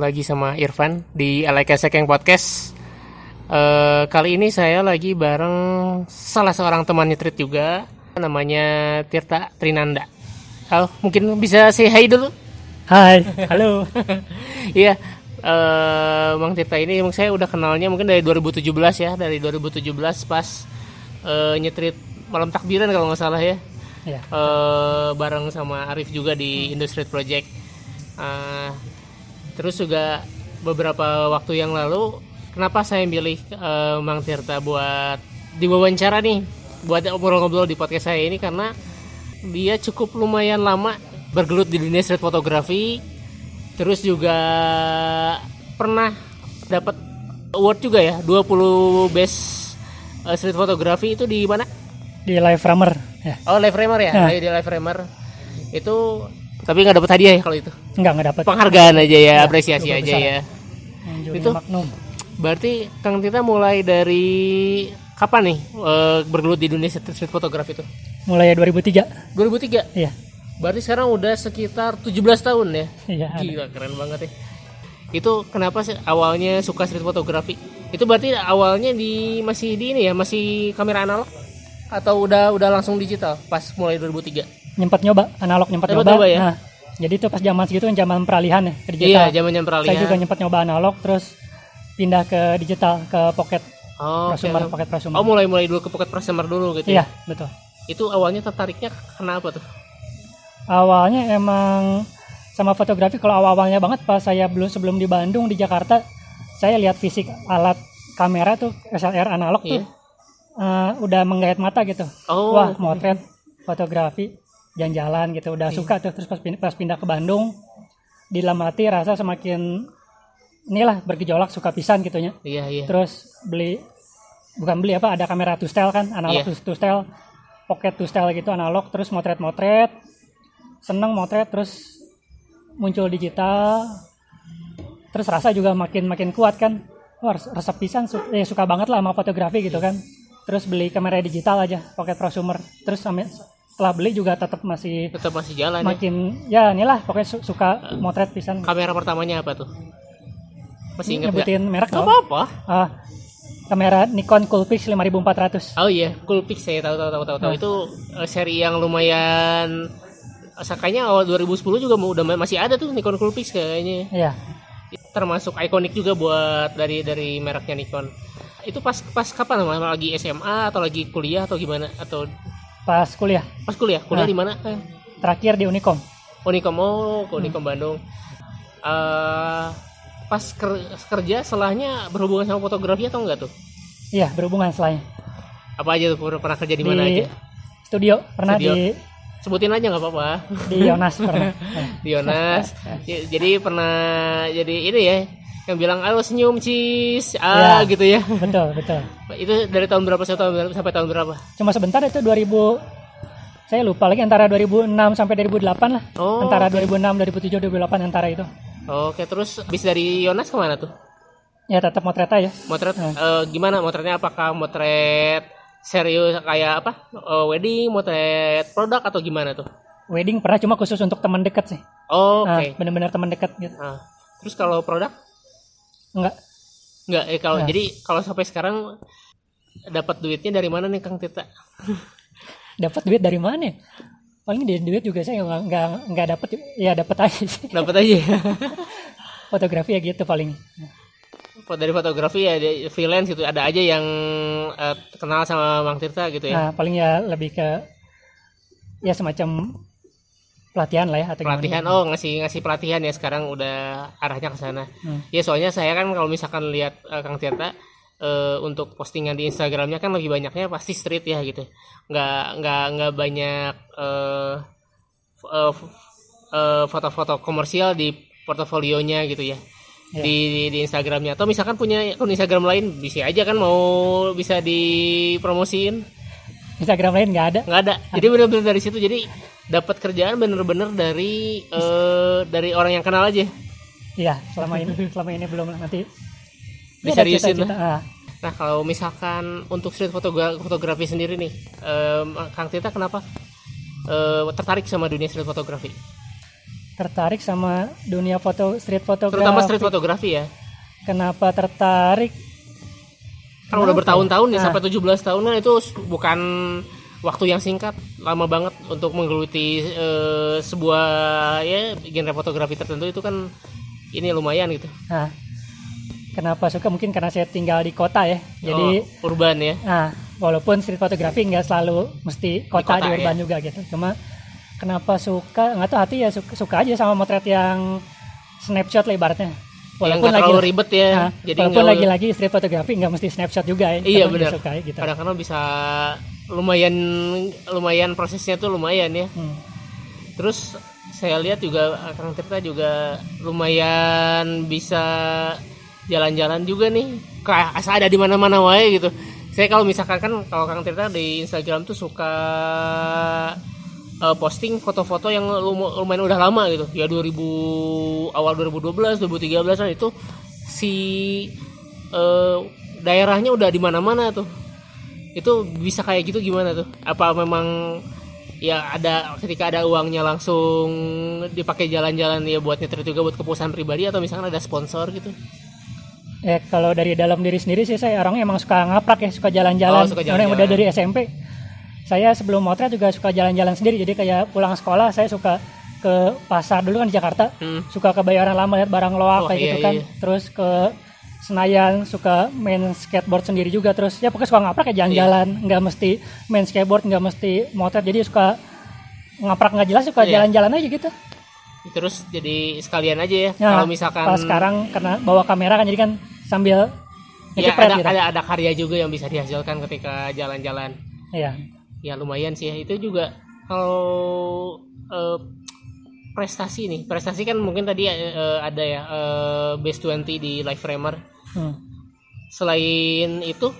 lagi sama Irfan di Alekesek yang podcast. Eh, kali ini saya lagi bareng salah seorang teman nyetrit juga, namanya Tirta Trinanda. Halo, mungkin bisa say hi dulu? Hai, halo. Iya, eh, Bang Tirta ini emang saya udah kenalnya mungkin dari 2017 ya, dari 2017 pas eh, nyetrit malam takbiran kalau nggak salah ya. Ya, eh, bareng sama Arif juga di Industry Project. Eh, terus juga beberapa waktu yang lalu, kenapa saya milih eh, Mang Tirta buat diwawancara nih, buat ngobrol-ngobrol di podcast saya ini karena dia cukup lumayan lama bergelut di dunia street fotografi, terus juga pernah dapat award juga ya, 20 best eh, street fotografi itu di mana? di live rammer ya. Oh, live framer ya? Nah. Ayo di live framer. Itu tapi nggak dapat hadiah ya kalau itu. Enggak, enggak dapat. Penghargaan aja ya, Ya, apresiasi aja besar. ya. Jurinya Itu- Magnum. Berarti Kang Tita mulai dari kapan nih eh, bergelut di dunia street, fotografi itu? Mulai 2003. 2003. Iya. Berarti sekarang udah sekitar 17 tahun ya. Iya. ada. Gila, keren banget ya. Itu kenapa sih awalnya suka street fotografi? Itu berarti awalnya di masih di ini ya, masih kamera analog atau udah udah langsung digital pas mulai 2003? Nyempet nyoba, analog nyempet Nyempet nyoba. nyoba ya? Nah, jadi itu pas zaman segitu kan zaman peralihan ya ke Iya, digital. zaman-zaman peralihan. Saya juga nyempet nyoba analog terus pindah ke digital ke pocket Oh, prosumer, oke. pocket prosumer. Oh mulai mulai dulu ke pocket prosumer dulu gitu. Iya, ya? betul. Itu awalnya tertariknya kenapa tuh? Awalnya emang sama fotografi kalau awal-awalnya banget pas saya belum sebelum di Bandung di Jakarta saya lihat fisik alat kamera tuh SLR analog Iya. tuh eh, udah menggait mata gitu. Oh, Wah, motret fotografi jalan-jalan gitu udah suka tuh terus pas pindah, pas pindah ke Bandung di dalam hati rasa semakin inilah bergejolak suka pisan gitunya. iya iya. Terus beli bukan beli apa ada kamera two style kan analog Iya. two style pocket two style gitu analog terus motret-motret seneng motret terus muncul digital terus rasa juga makin makin kuat kan wah res- resep pisan su- eh, suka banget lah sama fotografi gitu kan terus beli kamera digital aja pocket prosumer terus sampai setelah beli juga tetap masih Tetap masih jalan ya. makin ya inilah pokoknya su- suka motret pisan Kamera pertamanya apa tuh? Masih ingat nyebutin merek Gak nggak? apa-apa. Ah, kamera Nikon Coolpix 5400 Oh iya, Coolpix saya tahu tahu tahu tahu. tahu. Nah. Itu eh, seri yang lumayan kayaknya awal 2010 juga mau- udah masih ada tuh Nikon Coolpix kayaknya. Iya. Termasuk ikonik juga buat dari dari mereknya Nikon. Itu pas pas kapan lagi SMA atau lagi kuliah atau gimana? Atau pas kuliah. Pas kuliah? Kuliah Nah. di mana? Terakhir di Unicom. Unikom oh ke Unikom Bandung. Eh, pas ker- kerja setelahnya berhubungan sama fotografi atau enggak tuh? Iya berhubungan selain apa aja tuh? Pernah kerja di mana di aja? studio pernah Studio. di sebutin aja nggak apa-apa. Di Yonas pernah. Nah, di Yonas. Jadi pernah jadi ini ya yang bilang ayo senyum cis. Ah Ya. gitu ya. betul betul. Itu dari tahun berapa sampai tahun berapa- sampai tahun berapa? Cuma sebentar itu 2000 saya lupa lagi antara 2006 sampai 2008 lah. Oh, antara 2006 2007 2008 antara itu. Oke terus bis dari Yonas ke mana tuh? Ya tetap motret aja. Motret? Hmm. eh, gimana motretnya? Apakah motret serius kayak apa? Eh, wedding motret produk atau gimana tuh? Wedding pernah cuma khusus untuk teman dekat sih. Oh, oke. Nah, bener-bener teman dekat gitu. Nah, terus kalau produk enggak. Nggak eh kalau Nah. jadi kalau sampai sekarang dapat duitnya dari mana nih Kang Tirta? Dapat duit dari mana? Paling dari duit juga saya nggak nggak dapat. Ya dapat aja dapat aja. Fotografi ya gitu paling. Dari fotografi ya freelance gitu. Ada aja yang eh, kenal sama Mang Tirta gitu ya. Nah, paling ya lebih ke ya semacam pelatihan lah ya atau gimana. pelatihan oh ngasih ngasih pelatihan ya sekarang udah arahnya ke sana Hmm. ya soalnya saya kan kalau misalkan lihat eh, Kang Tirta eh, untuk postingan di Instagramnya kan lebih banyaknya pasti street ya gitu nggak nggak nggak banyak eh, eh, f- eh, foto-foto komersial di portofolionya gitu ya Ya. di di Instagramnya atau misalkan punya akun Instagram lain bisa aja kan mau bisa dipromosiin Instagram lain nggak ada. nggak ada jadi bener-bener dari situ jadi dapat kerjaan bener-bener dari eh, dari orang yang kenal aja Iya, selama ini selama ini belum nanti. Diseriusin Ya, ada cita-cita. Ah, Nah kalau misalkan untuk street fotogra- fotografi sendiri nih, em, Kang Tita kenapa eh, tertarik sama dunia street fotografi? tertarik sama dunia foto street fotografi. terutama street fotografi ya Kenapa tertarik? kan udah Kenapa bertahun-tahun ya Nah. sampai 17 tahunan itu bukan waktu yang singkat lama banget untuk menggeluti eh, sebuah ya genre fotografi tertentu itu kan ini lumayan gitu Nah, kenapa suka? Mungkin karena saya tinggal di kota ya. Jadi, Oh, urban ya nah, walaupun street fotografi nggak selalu mesti kota di, kota, urban ya. juga gitu. Cuma kenapa suka? Nggak tahu hati ya suka, suka aja sama motret yang snapshot lah ibaratnya. yang nggak terlalu ribet ya Nah, jadi walaupun lagi-lagi street fotografi nggak mesti snapshot juga ya. Iya, benar. gitu. kadang-kadang bisa lumayan lumayan prosesnya tuh lumayan ya. Hmm. terus saya lihat juga Kang Tirta juga lumayan bisa jalan-jalan juga nih. Kayak asal ada di mana-mana wae gitu. Saya kalau misalkan kan kalau Kang Tirta di Instagram tuh suka eh, posting foto-foto yang lum- lumayan udah lama gitu. Ya 2000 awal 2012 2013 an itu si eh, daerahnya udah di mana-mana tuh itu bisa kayak gitu gimana tuh apa memang ya ada ketika ada uangnya langsung dipakai jalan-jalan ya buat nyetir juga buat kepuasan pribadi atau misalkan ada sponsor gitu Ya kalau dari dalam diri sendiri sih saya orangnya emang suka ngaprak ya, suka jalan-jalan. Oh, suka yang udah dari SMP. Saya sebelum motret juga suka jalan-jalan sendiri. Jadi kayak pulang sekolah saya suka ke pasar dulu kan di Jakarta. Hmm. Suka ke Bayaran Lama lihat barang loak Oh, kayak iya, gitu kan. iya. Terus ke Senayan suka main skateboard sendiri juga terus ya pokoknya suka ngaprak ya jalan-jalan Iya. nggak mesti main skateboard nggak mesti motret jadi suka ngaprak nggak jelas suka Iya. jalan-jalan aja gitu terus jadi sekalian aja ya Nah, kalau misalkan pas sekarang karena bawa kamera kan jadi kan sambil ya ada, gitu. ada ada karya juga yang bisa dihasilkan ketika jalan-jalan Iya. ya lumayan sih ya. itu juga kalau eh, prestasi nih prestasi kan mungkin tadi eh, ada ya eh, base 20 di live framer Hmm. selain itu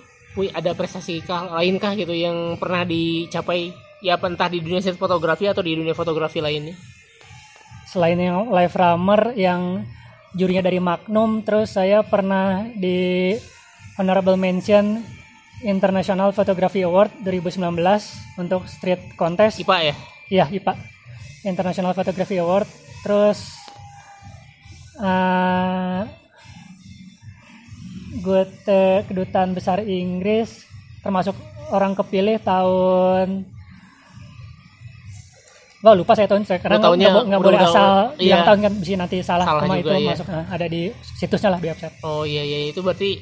ada prestasi kah lainkah gitu yang pernah dicapai ya entah di dunia set fotografi atau di dunia fotografi lainnya Selain yang live rammer yang jurinya dari Magnum, terus saya pernah di honorable mention International Photography Award 2019 untuk street contest. IPA ya Iya, IPA. International Photography Award. Terus eh gue ke kedutaan besar Inggris termasuk orang kepilih tahun Wah lupa saya tahun saya karena nggak nggak boleh asal iya. yang tahun kan bisa nanti salah, Salah juga, itu iya. masuk nah, ada di situsnya lah di website. oh iya iya itu berarti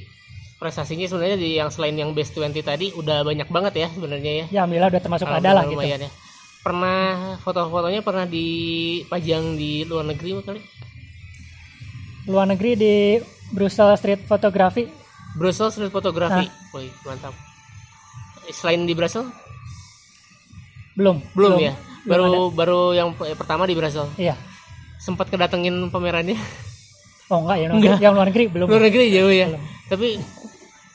prestasinya sebenarnya di yang selain yang base 20 tadi udah banyak banget ya sebenarnya ya Ya alhamdulillah udah termasuk ada lah gitu. ya pernah foto-fotonya pernah dipajang di luar negeri kali? Luar negeri di Brussels Street Photography. Brussels Street Photography. Ah. Wih, mantap. Selain di Brussels? Belum. Belum, ya? Belum baru ada. baru yang pertama di Brussels? Iya. sempat kedatengin pamerannya? Oh enggak ya, negeri- yang luar negeri belum. luar negeri jauh ya. Belum. tapi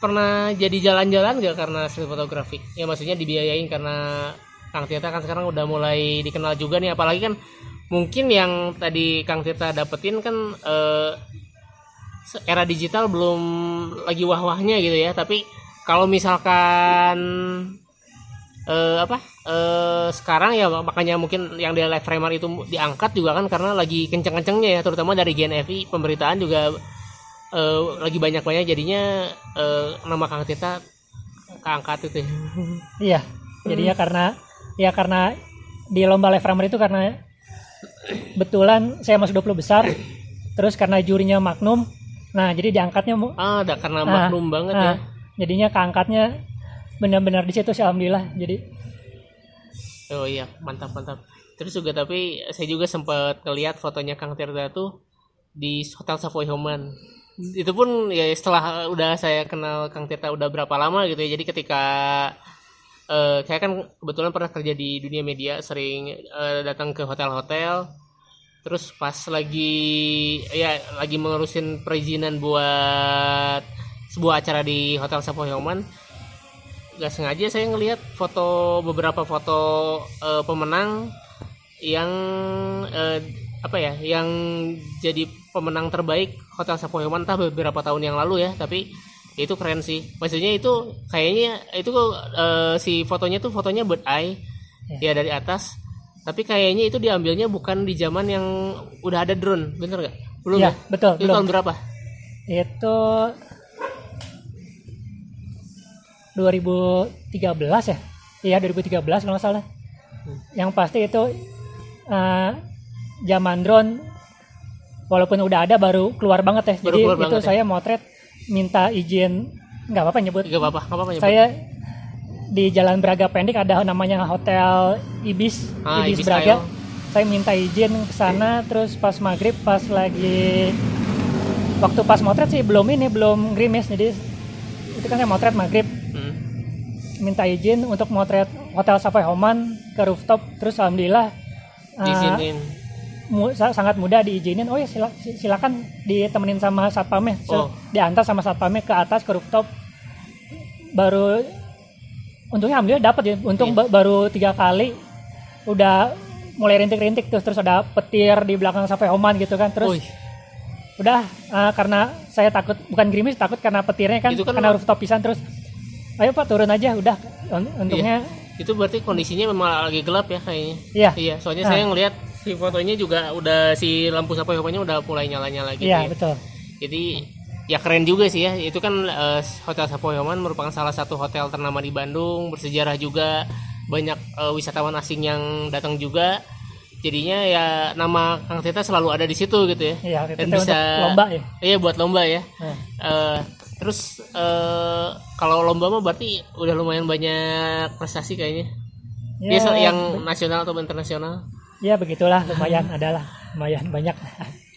pernah jadi jalan-jalan gak karena street fotografi ya maksudnya dibiayain karena Kang Tirta kan sekarang udah mulai dikenal juga nih apalagi kan mungkin yang tadi Kang Tirta dapetin kan eh, era digital belum lagi wah-wahnya gitu ya tapi kalau misalkan eh, apa eh, sekarang ya makanya mungkin yang di live framer itu diangkat juga kan karena lagi kenceng-kencengnya ya terutama dari GNFI pemberitaan juga eh, lagi banyak-banyak jadinya eh, nama Kang Tirta keangkat itu ya. Iya. Jadinya karena ya karena di lomba live framer itu karena betulan saya masuk 20 besar. Terus karena jurinya Magnum. Nah, jadi diangkatnya ah ada karena Ah, maklum banget ya nah, jadinya keangkatnya benar-benar di situ sih alhamdulillah. Jadi oh iya mantap mantap terus juga tapi saya juga sempat ngeliat fotonya Kang Tirta tuh di Hotel Savoy Homan itu pun ya setelah udah saya kenal Kang Tirta udah berapa lama gitu ya jadi ketika eh, saya kan kebetulan pernah kerja di dunia media sering eh, datang ke hotel-hotel. Terus pas lagi ya lagi mengurusin perizinan buat sebuah acara di Hotel Savoy Homan nggak sengaja saya ngelihat foto beberapa foto eh, pemenang yang eh, apa ya yang jadi pemenang terbaik Hotel Savoy Homan entah beberapa tahun yang lalu ya tapi itu keren sih maksudnya itu kayaknya itu eh, si fotonya tuh fotonya bird eye ya dari atas Tapi kayaknya itu diambilnya bukan di zaman yang udah ada drone, bener nggak? Belum Iya, ya? betul, Itu belum. tahun berapa? Itu 2013 ya? Iya 2013 kalau nggak salah. Yang pasti itu eh, zaman drone walaupun udah ada baru keluar banget ya. Baru Jadi itu ya? saya motret minta izin nggak apa-apa nyebut. Gak apa-apa, nggak apa-apa nyebut. Saya di Jalan Braga Pendek ada namanya Hotel Ibis, Ah, Ibis, Ibis Braga. Saya minta izin ke sana terus pas maghrib pas lagi waktu pas motret sih belum ini belum gerimis jadi itu kan saya motret maghrib Hmm. minta izin untuk motret Hotel Savoy Homan ke rooftop terus alhamdulillah uh, Diizinin. Mu- sa- sangat mudah diizinin oh ya sila- si- silakan ditemenin sama satpamnya Oh. So, diantar sama satpamnya ke atas ke rooftop. Baru untungnya alhamdulillah dapat ya. Untung ba- baru tiga kali udah mulai rintik-rintik terus terus ada petir di belakang sampai Oman gitu kan. Terus Wih, udah uh, karena saya takut bukan gerimis takut karena petirnya kan, Itu kan karena rooftop pisan terus ayo pak turun aja udah. Un- untungnya itu berarti kondisinya memang lagi gelap ya kayaknya. iya. Iya, soalnya Nah. saya ngelihat si fotonya juga udah si lampu sapu nya udah mulai nyala-nyala gitu iya ya. betul Jadi ya keren juga sih ya. Itu kan eh, Hotel Sapoyoman merupakan salah satu hotel ternama di Bandung, bersejarah juga. Banyak eh, wisatawan asing yang datang juga. Jadinya ya nama Kang Tita selalu ada di situ gitu ya. iya Dan bisa- lomba ya Iya buat lomba ya. Eh, terus eh, kalau lomba mah berarti udah lumayan banyak prestasi kayaknya. Dia Ya, yang nasional atau internasional. Ya begitulah. Lumayan adalah. Lumayan banyak.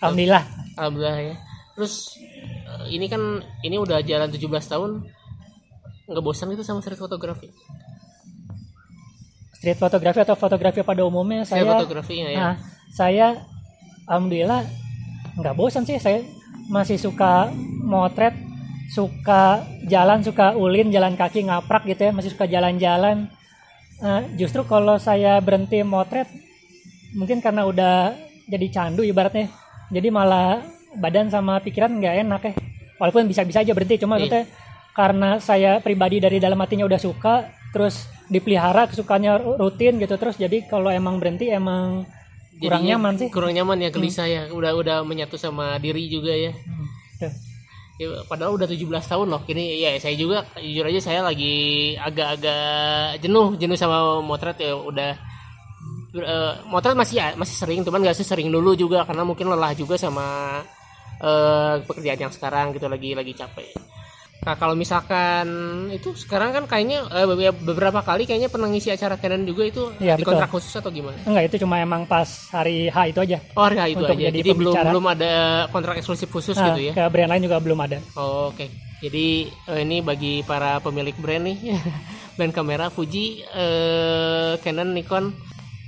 Alhamdulillah. Alhamdulillah ya. Terus eh, ini kan ini udah jalan 17 tahun. Nggak bosan gitu sama street fotografi. street fotografi atau fotografi pada umumnya? Saya saya fotografinya ya. nah, saya alhamdulillah nggak bosan sih. Saya masih suka motret suka jalan suka ulin jalan kaki ngaprak gitu ya. Masih suka jalan-jalan. Eh, justru kalau saya berhenti motret mungkin karena udah jadi candu ibaratnya jadi malah badan sama pikiran nggak enak ya walaupun bisa-bisa aja berhenti cuma Iya. maksudnya karena saya pribadi dari dalam hatinya udah suka terus dipelihara kesukaannya rutin gitu terus jadi kalau emang berhenti emang kurang Jadinya nyaman sih Kurang nyaman ya gelisah ya. Udah udah menyatu sama diri juga ya. Hmm, tuh. Ya, padahal udah 17 tahun loh. Ini ya saya juga jujur aja saya lagi agak-agak jenuh, jenuh sama motret ya udah eh, motret masih ya, masih sering, cuman nggak sesering dulu juga karena mungkin lelah juga sama eh, pekerjaan yang sekarang gitu lagi lagi capek. Nah kalau misalkan itu sekarang kan kayaknya eh, be- beberapa kali kayaknya pernah ngisi acara Canon juga itu di betul. kontrak khusus atau gimana? enggak itu cuma emang pas hari H itu aja Oh hari itu Untuk aja. jadi Jadi belum belum ada kontrak eksklusif khusus Nah, gitu ya? ke brand lain juga belum ada Oh, Oke, jadi eh, ini bagi para pemilik brand nih, brand kamera Fuji, eh, Canon, Nikon,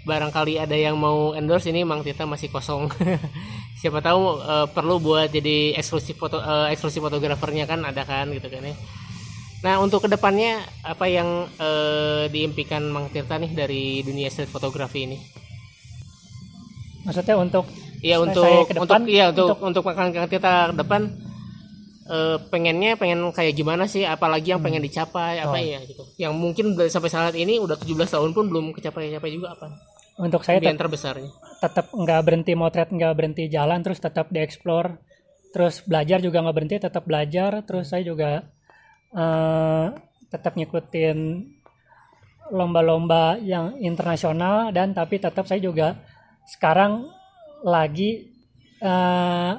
barangkali ada yang mau endorse ini Mang Tita masih kosong. Siapa tahu eh, perlu buat jadi eksklusif foto eh, eksklusif fotografernya kan ada kan gitu kan ya. Nah untuk ke depannya apa yang eh, diimpikan Mang Tirta nih dari dunia street fotografi ini? maksudnya untuk Iya untuk untuk iya untuk untuk- untuk Kang Tirta ke depan eh, pengennya pengen kayak gimana sih? Apalagi yang pengen dicapai apa Oh. ya gitu. Yang mungkin dari- sampai saat ini udah 17 tahun pun belum kecapai-capai juga apa? Untuk saya tet- terbesarnya. tetap nggak berhenti motret nggak berhenti jalan terus tetap dieksplor. Terus belajar juga nggak berhenti tetap belajar. Terus saya juga eh, tetap ngikutin lomba-lomba yang internasional dan tapi tetap saya juga sekarang lagi eh,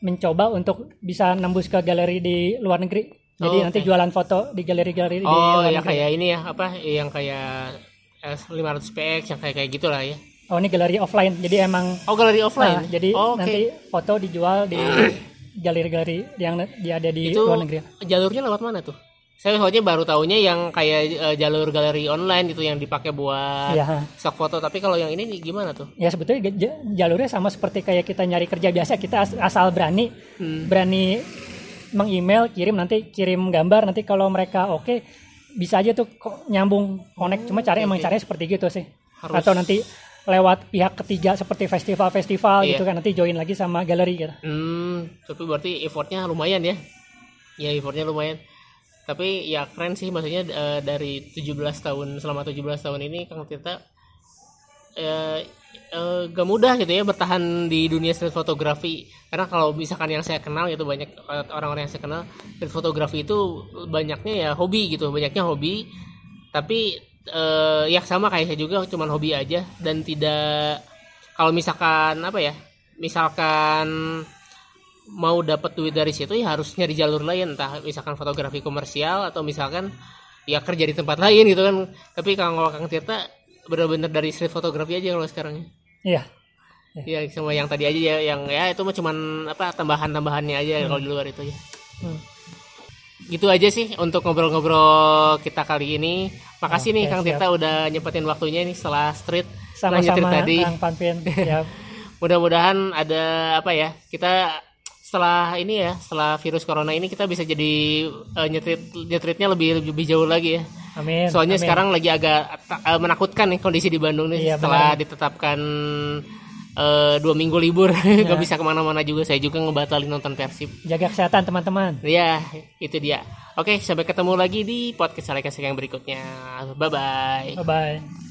mencoba untuk bisa nembus ke galeri di luar negeri. Jadi Oh, nanti oke. jualan foto di galeri-galeri di oh luar ya negeri. kayak ini ya apa yang kayak S500PX yang kayak kayak gitulah ya. Oh ini galeri offline. Jadi emang oh galeri offline? Nah, jadi oh, oke. nanti foto dijual di galeri-galeri yang dia ada di itu luar negeri. jalurnya lewat mana tuh saya soalnya baru tahunya yang kayak eh, jalur galeri online gitu yang dipakai buat Iya. stock foto tapi kalau yang ini gimana tuh Ya sebetulnya jalurnya sama seperti kayak kita nyari kerja biasa, kita as- asal berani, Hmm. berani meng-email, kirim nanti kirim gambar, nanti kalau mereka oke bisa aja tuh nyambung connect. Cuma cara emang caranya seperti gitu sih. Harus- Atau nanti lewat pihak ketiga seperti festival-festival Iya. gitu kan nanti join lagi sama galeri gitu. Hmm, tapi berarti effortnya lumayan ya. Ya effortnya lumayan. Tapi ya keren sih maksudnya eh, dari 17 tahun selama 17 tahun ini Kang Tirta eh, eh, gak mudah gitu ya bertahan di dunia street fotografi. Karena kalau misalkan yang saya kenal itu banyak orang-orang yang saya kenal street fotografi itu banyaknya ya hobi gitu banyaknya hobi. Tapi eh, ya sama kayak saya juga cuman hobi aja. Dan tidak kalau misalkan apa ya misalkan mau dapat duit dari situ ya harus nyari jalur lain. Entah misalkan fotografi komersial atau misalkan ya kerja di tempat lain gitu kan. Tapi kalau Kang Tirta benar-benar dari street fotografi aja kalau sekarang iya. Ya sama yang tadi aja ya yang ya itu mah cuman apa tambahan-tambahannya aja kalau di luar itu ya Hmm. gitu aja sih untuk ngobrol-ngobrol kita kali ini. Makasih nih Oke, Kang siap. Tirta udah nyempetin waktunya nih setelah street sama-sama tadi. Kang Panpin mudah-mudahan ada apa ya kita setelah ini ya setelah virus corona ini kita bisa jadi eh, nyetrit nyetritnya lebih lebih jauh lagi ya. Amin soalnya amin. sekarang lagi agak eh, menakutkan nih kondisi di Bandung nih Iya, setelah benar. ditetapkan eh, dua minggu libur. Ya. bisa ke mana-mana juga saya juga ngebatalin nonton Persib. Jaga kesehatan teman-teman. Ya itu dia. Oke sampai ketemu lagi di podcast Alekasek yang berikutnya. Bye bye bye bye